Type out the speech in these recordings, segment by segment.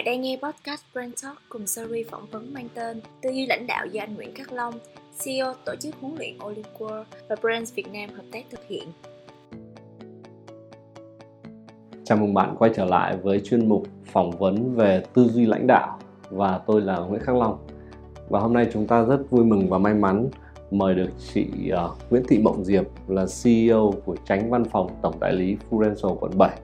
Bạn đang nghe podcast Brand Talk cùng series phỏng vấn mang tên Tư duy lãnh đạo do anh Nguyễn Khắc Long, CEO tổ chức huấn luyện Olympic World và Brands Việt Nam hợp tác thực hiện. Chào mừng bạn quay trở lại với chuyên mục phỏng vấn về tư duy lãnh đạo và tôi là Nguyễn Khắc Long. Và hôm nay chúng ta rất vui mừng và may mắn mời được chị uh, Nguyễn Thị Mộng Diệp là CEO của tránh văn phòng tổng đại lý Furenso quận 7.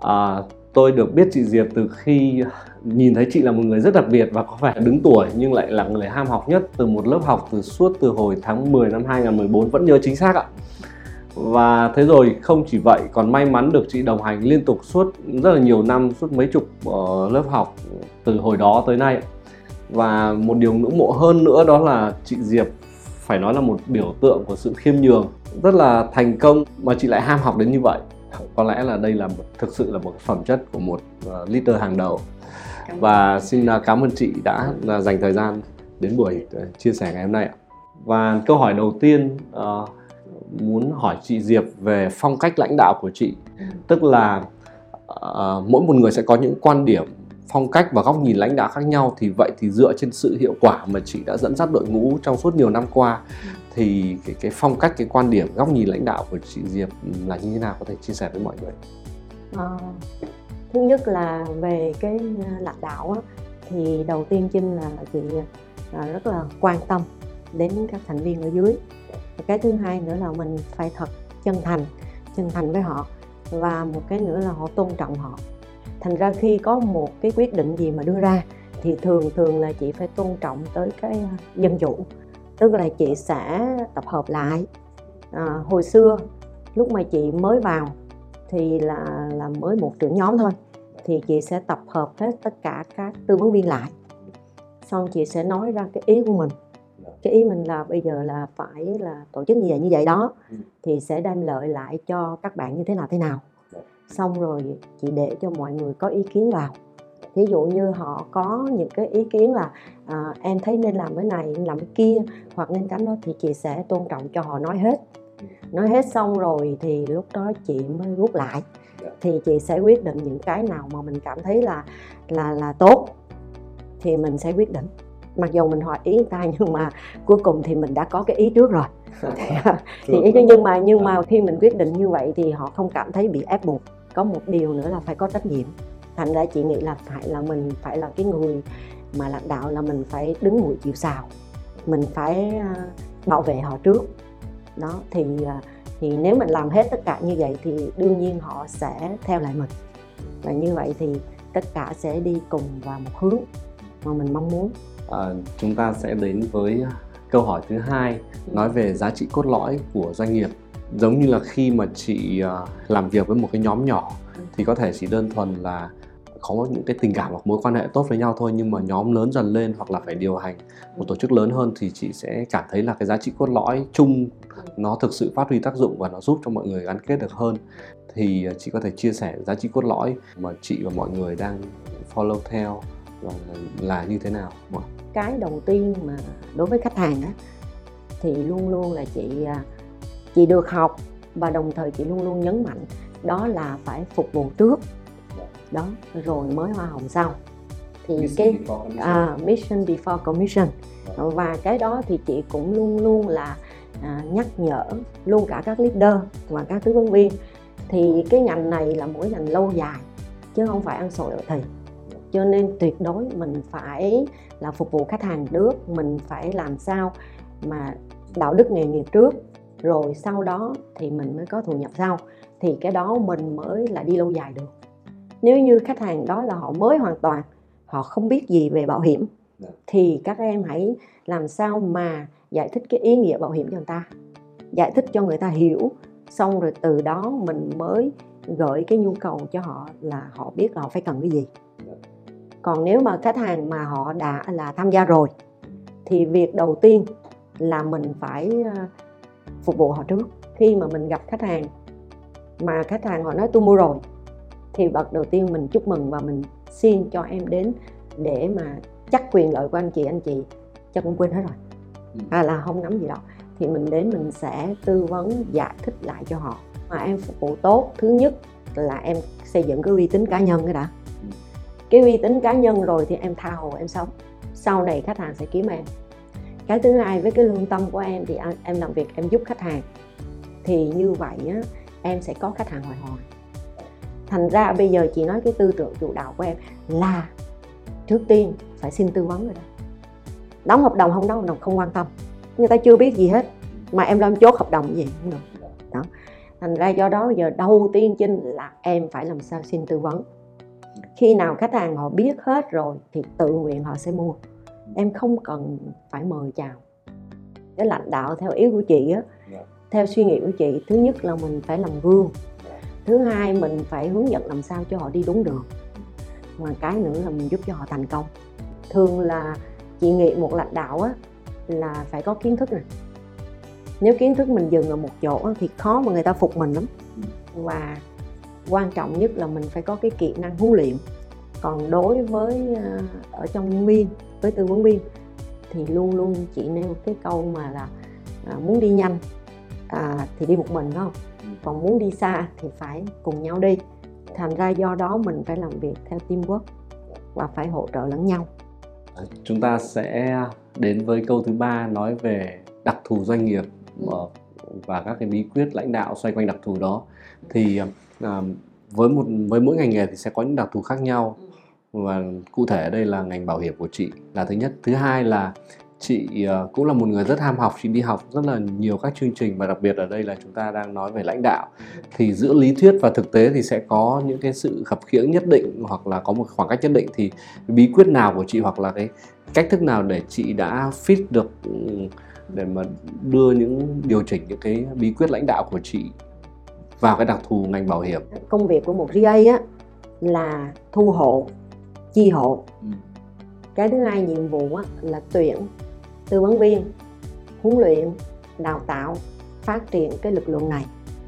À, tôi được biết chị Diệp từ khi nhìn thấy chị là một người rất đặc biệt và có vẻ đứng tuổi nhưng lại là người ham học nhất từ một lớp học từ suốt từ hồi tháng 10 năm 2014 vẫn nhớ chính xác ạ. Và thế rồi không chỉ vậy còn may mắn được chị đồng hành liên tục suốt rất là nhiều năm suốt mấy chục uh, lớp học từ hồi đó tới nay. Và một điều ngưỡng mộ hơn nữa đó là chị Diệp phải nói là một biểu tượng của sự khiêm nhường rất là thành công mà chị lại ham học đến như vậy có lẽ là đây là thực sự là một phẩm chất của một uh, leader hàng đầu. Và xin uh, cảm ơn chị đã uh, dành thời gian đến buổi uh, chia sẻ ngày hôm nay ạ. Và câu hỏi đầu tiên uh, muốn hỏi chị Diệp về phong cách lãnh đạo của chị. Ừ. tức là uh, mỗi một người sẽ có những quan điểm phong cách và góc nhìn lãnh đạo khác nhau thì vậy thì dựa trên sự hiệu quả mà chị đã dẫn dắt đội ngũ trong suốt nhiều năm qua thì cái cái phong cách cái quan điểm góc nhìn lãnh đạo của chị Diệp là như thế nào? Có thể chia sẻ với mọi người. À, thứ nhất là về cái à, lãnh đạo á, thì đầu tiên Trinh là chị à, rất là quan tâm đến các thành viên ở dưới. Cái thứ hai nữa là mình phải thật chân thành chân thành với họ. Và một cái nữa là họ tôn trọng họ thành ra khi có một cái quyết định gì mà đưa ra thì thường thường là chị phải tôn trọng tới cái dân chủ. Tức là chị sẽ tập hợp lại. À, hồi xưa lúc mà chị mới vào thì là là mới một trưởng nhóm thôi thì chị sẽ tập hợp hết tất cả các tư vấn viên lại. Xong chị sẽ nói ra cái ý của mình. Cái ý mình là bây giờ là phải là tổ chức như vậy như vậy đó thì sẽ đem lợi lại cho các bạn như thế nào thế nào xong rồi chị để cho mọi người có ý kiến vào. Ví dụ như họ có những cái ý kiến là à, em thấy nên làm cái này làm cái kia hoặc nên tránh đó thì chị sẽ tôn trọng cho họ nói hết. Nói hết xong rồi thì lúc đó chị mới rút lại. Thì chị sẽ quyết định những cái nào mà mình cảm thấy là là là tốt thì mình sẽ quyết định. Mặc dù mình hỏi ý người ta nhưng mà cuối cùng thì mình đã có cái ý trước rồi. Thì ý nhưng mà nhưng mà khi mình quyết định như vậy thì họ không cảm thấy bị ép buộc có một điều nữa là phải có trách nhiệm. Thành ra chị nghĩ là phải là mình phải là cái người mà lãnh đạo là mình phải đứng mũi chịu sào. Mình phải à, bảo vệ họ trước. Đó thì à, thì nếu mình làm hết tất cả như vậy thì đương nhiên họ sẽ theo lại mình. Và như vậy thì tất cả sẽ đi cùng vào một hướng mà mình mong muốn. À, chúng ta sẽ đến với à, câu hỏi thứ hai nói về giá trị cốt lõi của doanh nghiệp giống như là khi mà chị à, làm việc với một cái nhóm nhỏ thì có thể chỉ đơn thuần là có những cái tình cảm hoặc mối quan hệ tốt với nhau thôi nhưng mà nhóm lớn dần lên hoặc là phải điều hành một tổ chức lớn hơn thì chị sẽ cảm thấy là cái giá trị cốt lõi chung nó thực sự phát huy tác dụng và nó giúp cho mọi người gắn kết được hơn. Thì à, chị có thể chia sẻ giá trị cốt lõi mà chị và mọi người đang follow theo là, là như thế nào cái đầu tiên mà đối với khách hàng á thì luôn luôn là chị à, chị được học và đồng thời chị luôn luôn nhấn mạnh đó là phải phục vụ trước. Đó rồi mới hoa hồng sau. Thì mission cái before à, mission before commission. Và cái đó thì chị cũng luôn luôn là à, nhắc nhở luôn cả các leader và các tư vấn viên. Thì cái ngành này là mỗi ngành lâu dài chứ không phải ăn sổi ở thì cho nên tuyệt đối mình phải là phục vụ khách hàng trước mình phải làm sao mà đạo đức nghề nghiệp trước rồi sau đó thì mình mới có thu nhập sau. Thì cái đó mình mới là đi lâu dài được. Nếu như khách hàng đó là họ mới hoàn toàn họ không biết gì về bảo hiểm dạ. thì các em hãy làm sao mà giải thích cái ý nghĩa bảo hiểm cho người ta. Giải thích cho người ta hiểu. Xong rồi từ đó mình mới gửi cái nhu cầu cho họ là họ biết là họ phải cần cái gì. Dạ. còn nếu mà khách hàng mà họ đã là tham gia rồi thì việc đầu tiên là mình phải phục vụ họ trước. Khi mà mình gặp khách hàng mà khách hàng họ nói tôi mua rồi. Thì bậc đầu tiên mình chúc mừng và mình xin cho em đến để mà chắc quyền lợi của anh chị anh chị chắc cũng quên hết rồi. Ừ. à là không nắm gì đâu. Thì mình đến mình sẽ tư vấn giải thích lại cho họ. Mà em phục vụ tốt thứ nhất là em xây dựng cái uy tín cá nhân cái đã. Ừ. cái uy tín cá nhân rồi thì em tha hồ em sống. Sau này khách hàng sẽ kiếm em cái thứ hai với cái lương tâm của em thì em làm việc em giúp khách hàng. Thì như vậy á, em sẽ có khách hàng hồi hồi thành ra bây giờ chị nói cái tư tưởng chủ đạo của em là trước tiên phải xin tư vấn rồi đó. Đóng hợp đồng không đóng hợp đồng không quan tâm. Người ta chưa biết gì hết mà em làm chốt hợp đồng gì không? Được đó. Thành ra do đó bây giờ đầu tiên chinh là em phải làm sao xin tư vấn. Khi nào khách hàng họ biết hết rồi thì tự nguyện họ sẽ mua em không cần phải mời chào. Cái lãnh đạo theo ý của chị á dạ. theo suy nghĩ của chị thứ nhất là mình phải làm gương. Thứ hai mình phải hướng dẫn làm sao cho họ đi đúng đường. Mà cái nữa là mình giúp cho họ thành công. Thường là chị nghĩ một lãnh đạo á là phải có kiến thức này. Nếu kiến thức mình dừng ở một chỗ á, thì khó mà người ta phục mình lắm. Và quan trọng nhất là mình phải có cái kỹ năng huấn luyện còn đối với ờ, ở trong nhân viên với tư vấn viên thì luôn luôn chị nêu cái câu mà là à, muốn đi nhanh à, thì đi một mình không còn muốn đi xa thì phải cùng nhau đi thành ra do đó mình phải làm việc theo teamwork và phải hỗ trợ lẫn nhau chúng ta sẽ đến với câu thứ ba nói về đặc thù doanh nghiệp ừ. và các cái bí quyết lãnh đạo xoay quanh đặc thù đó thì à, với một với mỗi ngành nghề thì sẽ có những đặc thù khác nhau ừ và cụ thể ở đây là ngành bảo hiểm của chị là thứ nhất. Thứ hai là chị ờ, cũng là một người rất ham học, chị đi học rất là nhiều các chương trình và đặc biệt ở đây là chúng ta đang nói về lãnh đạo. Thì giữa lý thuyết và thực tế thì sẽ có những cái sự khập khiễng nhất định hoặc là có một khoảng cách nhất định. Thì bí quyết nào của chị hoặc là cái cách thức nào để chị đã fit được ừ, để mà đưa những, điều chỉnh những cái bí quyết lãnh đạo của chị vào cái đặc thù ngành bảo hiểm? Công việc của một RA á là thu hộ chi hộ ừ. cái thứ hai nhiệm vụ á, là tuyển tư vấn viên huấn luyện đào tạo phát triển cái lực lượng này.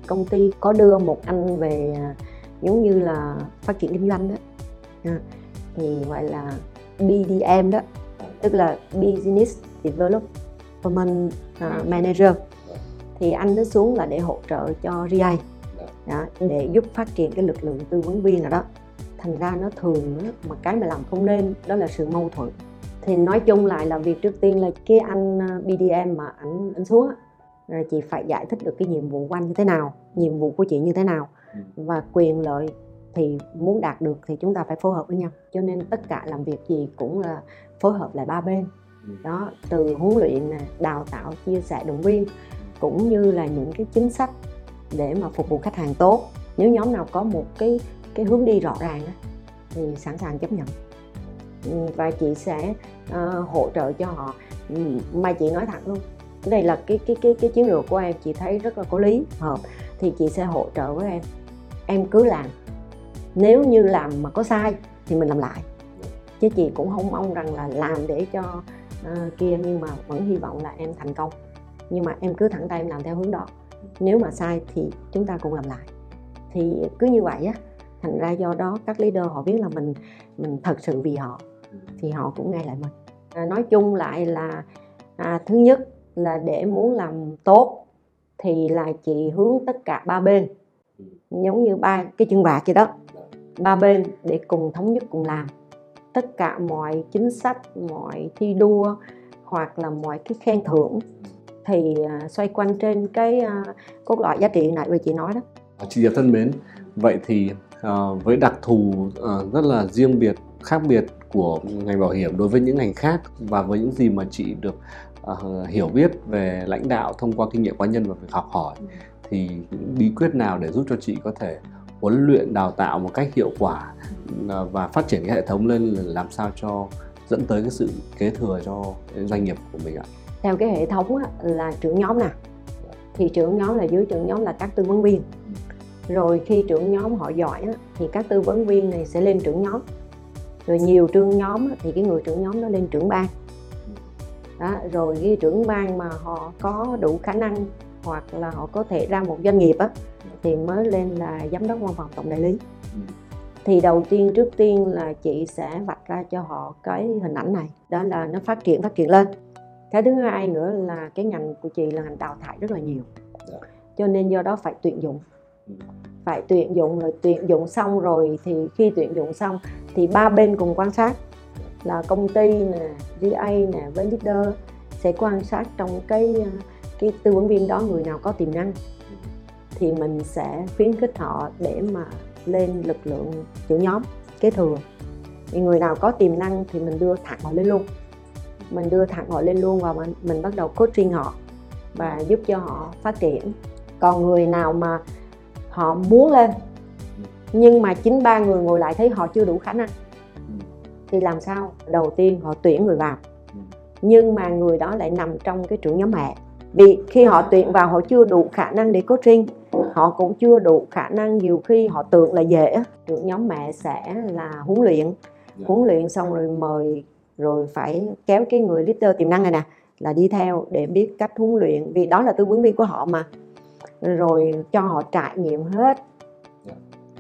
Công ty có đưa một anh về à, giống như là phát triển kinh doanh đó. À, thì gọi là BDM đó tức là Business Development uh, Manager. Thì anh nó xuống là để hỗ trợ cho RIA đó, để giúp phát triển cái lực lượng tư vấn viên nào đó thành ra nó thường mà cái mà làm không nên đó là sự mâu thuẫn. Thì nói chung lại là việc trước tiên là cái anh ờ, BDM mà anh anh xuống rồi chị phải giải thích được cái nhiệm vụ của anh như thế nào nhiệm vụ của chị như thế nào. Ừ. và quyền lợi thì muốn đạt được thì chúng ta phải phối hợp với nhau. Cho nên tất cả làm việc gì cũng là phối hợp lại ba bên. Ừ. đó từ huấn luyện đào tạo chia sẻ động viên cũng như là những cái chính sách để mà phục vụ khách hàng tốt. Nếu nhóm nào có một cái cái hướng đi rõ ràng thì sẵn sàng chấp nhận. Ừ, và chị sẽ uh, hỗ trợ cho họ. Ừ, mà chị nói thật luôn cái này là cái cái cái cái chiến lược của em chị thấy rất là có lý hợp. Thì chị sẽ hỗ trợ với em. Em cứ làm. Nếu như làm mà có sai thì mình làm lại. Chứ chị cũng không mong rằng là làm để cho uh, kia nhưng mà vẫn hy vọng là em thành công. Nhưng mà em cứ thẳng tay em làm theo hướng đó. Nếu mà sai thì chúng ta cùng làm lại. Thì cứ như vậy á thành ra do đó các leader họ biết là mình mình thật sự vì họ. Thì họ cũng nghe lại mình. À, nói chung lại là à, thứ nhất là để muốn làm tốt thì là chị hướng tất cả ba bên. Giống như ba cái chân bạc vậy đó. Ba bên để cùng thống nhất cùng làm. Tất cả mọi chính sách mọi thi đua hoặc là mọi cái khen thưởng thì à, xoay quanh trên cái à, cốt lõi giá trị nãy vừa chị nói đó. Chị Diệp thân mến vậy thì uh, với đặc thù uh, rất là riêng biệt khác biệt của ngành bảo hiểm đối với những ngành khác và với những gì mà chị được uh, hiểu biết về lãnh đạo thông qua kinh nghiệm cá nhân và việc học hỏi thì bí quyết nào để giúp cho chị có thể huấn luyện đào tạo một cách hiệu quả và phát triển cái hệ thống lên làm sao cho dẫn tới cái sự kế thừa cho doanh nghiệp của mình ạ? Theo cái hệ thống là trưởng nhóm nè thì trưởng nhóm là dưới trưởng nhóm là các tư vấn viên rồi khi trưởng nhóm họ giỏi á, thì các tư vấn viên này sẽ lên trưởng nhóm. Rồi nhiều trưởng nhóm á, thì cái người trưởng nhóm nó lên trưởng ban. Đó, rồi cái trưởng ban mà họ có đủ khả năng hoặc là họ có thể ra một doanh nghiệp á thì mới lên là giám đốc văn phòng tổng đại lý. Thì đầu tiên trước tiên là chị sẽ vạch ra cho họ cái hình ảnh này. Đó là nó phát triển phát triển lên. Cái thứ hai nữa là cái ngành của chị là ngành đào thải rất là nhiều. Cho nên do đó phải tuyển dụng phải tuyển dụng rồi tuyển dụng xong rồi thì khi tuyển dụng xong thì ba bên cùng quan sát. Là công ty nè GA nè với leader sẽ quan sát trong cái cái tư vấn viên đó người nào có tiềm năng. Thì mình sẽ khuyến khích họ để mà lên lực lượng trưởng nhóm kế thừa. Thì người nào có tiềm năng thì mình đưa thẳng họ lên luôn. Mình đưa thẳng họ lên luôn và mình, mình bắt đầu coaching họ và giúp cho họ phát triển. Còn người nào mà họ muốn lên. Nhưng mà chính ba người ngồi lại thấy họ chưa đủ khả năng. Thì làm sao? Đầu tiên họ tuyển người vào. Nhưng mà người đó lại nằm trong cái trưởng nhóm mẹ. Vì khi họ tuyển vào họ chưa đủ khả năng để coaching. Họ cũng chưa đủ khả năng nhiều khi họ tưởng là dễ. Trưởng nhóm mẹ sẽ là huấn luyện. Huấn luyện xong rồi mời rồi phải kéo cái người leader tiềm năng này nè là đi theo để biết cách huấn luyện. Vì đó là tư vấn viên của họ mà rồi cho họ trải nghiệm hết.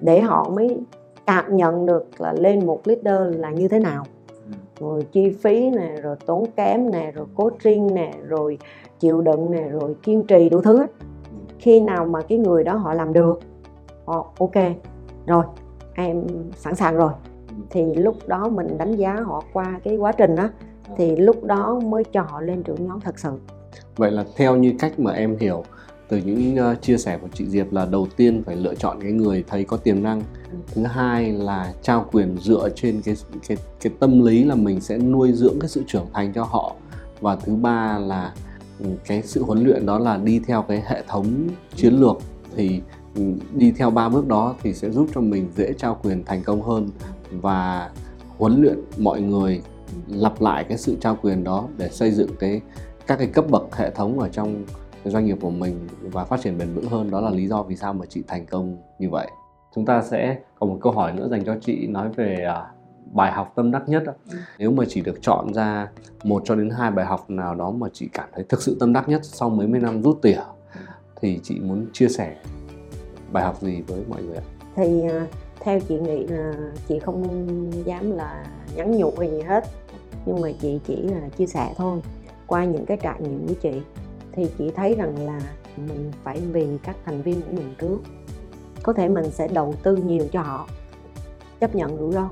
Để họ mới cảm nhận được là lên một leader là như thế nào. Rồi chi phí nè rồi tốn kém nè rồi coaching nè rồi chịu đựng nè rồi kiên trì đủ thứ khi nào mà cái người đó họ làm được họ ok rồi em sẵn sàng rồi. Thì lúc đó mình đánh giá họ qua cái quá trình đó thì lúc đó mới cho họ lên trưởng nhóm thật sự. Vậy là theo như cách mà em hiểu từ những uh, chia sẻ của chị Diệp là đầu tiên phải lựa chọn cái người thấy có tiềm năng. Thứ hai là trao quyền dựa trên cái cái cái tâm lý là mình sẽ nuôi dưỡng cái sự trưởng thành cho họ. Và thứ ba là ừ, cái sự huấn luyện đó là đi theo cái hệ thống chiến lược. Thì ừ, đi theo ba bước đó thì sẽ giúp cho mình dễ trao quyền thành công hơn. Và huấn luyện mọi người lặp lại cái sự trao quyền đó để xây dựng cái các cái cấp bậc hệ thống ở trong cái doanh nghiệp của mình và phát triển bền vững hơn đó là lý do vì sao mà chị thành công như vậy. Chúng ta sẽ có một câu hỏi nữa dành cho chị nói về uh, bài học tâm đắc nhất ừ. nếu mà chỉ được chọn ra một cho đến hai bài học nào đó mà chị cảm thấy thực sự tâm đắc nhất sau mấy mươi năm rút tỉa thì chị muốn chia sẻ bài học gì với mọi người ạ? Thì uh, theo chị nghĩ là chị không dám là nhắn nhủ hay gì hết nhưng mà chị chỉ là chia sẻ thôi qua những cái trải nghiệm của chị thì chị thấy rằng là mình phải vì các thành viên của mình trước. Có thể mình sẽ đầu tư nhiều cho họ, chấp nhận rủi ro.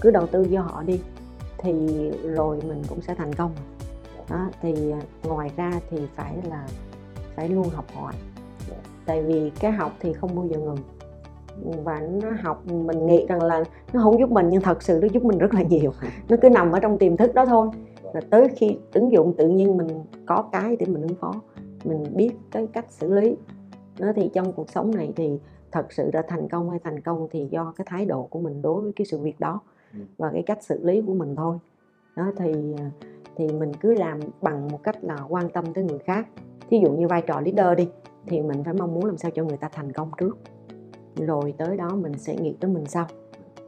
Cứ đầu tư cho họ đi, thì rồi mình cũng sẽ thành công. Đó, thì à, ngoài ra thì phải là, phải luôn học hỏi. Tại vì cái học thì không bao giờ ngừng. Và nó học, mình nghĩ rằng là nó không giúp mình, nhưng thật sự nó giúp mình rất là nhiều. Nó cứ nằm ở trong tiềm thức đó thôi là tới khi ứng dụng tự nhiên mình có cái để mình ứng phó mình biết cái cách xử lý. Nó thì trong cuộc sống này thì thật sự đã thành công hay thành công thì do cái thái độ của mình đối với cái sự việc đó ừ. và cái cách xử lý của mình thôi. Đó thì thì mình cứ làm bằng một cách là quan tâm tới người khác. Thí dụ như vai trò leader đi thì mình phải mong muốn làm sao cho người ta thành công trước. Rồi tới đó mình sẽ nghĩ tới mình sau.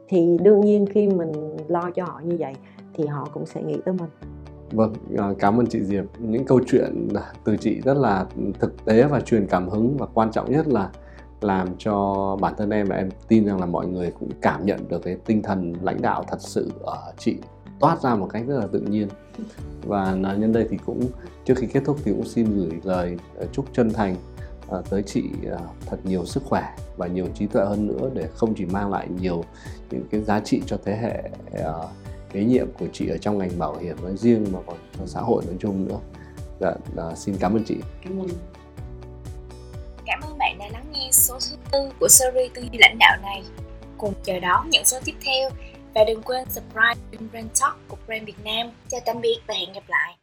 Thì đương nhiên khi mình lo cho họ như vậy thì họ cũng sẽ nghĩ tới mình Vâng, à, cảm ơn chị Diệp. Những câu chuyện từ chị rất là thực tế và truyền cảm hứng và quan trọng nhất là làm cho bản thân em và em tin rằng là mọi người cũng cảm nhận được cái tinh thần lãnh đạo thật sự ở chị toát ra một cách rất là tự nhiên và à, nhân đây thì cũng trước khi kết thúc thì cũng xin gửi lời ờ, chúc chân thành ờ, tới chị ờ, thật nhiều sức khỏe và nhiều trí tuệ hơn nữa để không chỉ mang lại nhiều những cái giá trị cho thế hệ kế nhiệm của chị ở trong ngành bảo hiểm nói riêng mà còn cho xã hội nói chung nữa. Dạ, à, xin cảm ơn chị. Cảm ơn. Cảm ơn bạn đã lắng nghe số thứ tư của series tư duy lãnh đạo này. Cùng chờ đón những số tiếp theo. Và đừng quên subscribe kênh Brand Talk của Brand Việt Nam. Chào tạm biệt và hẹn gặp lại.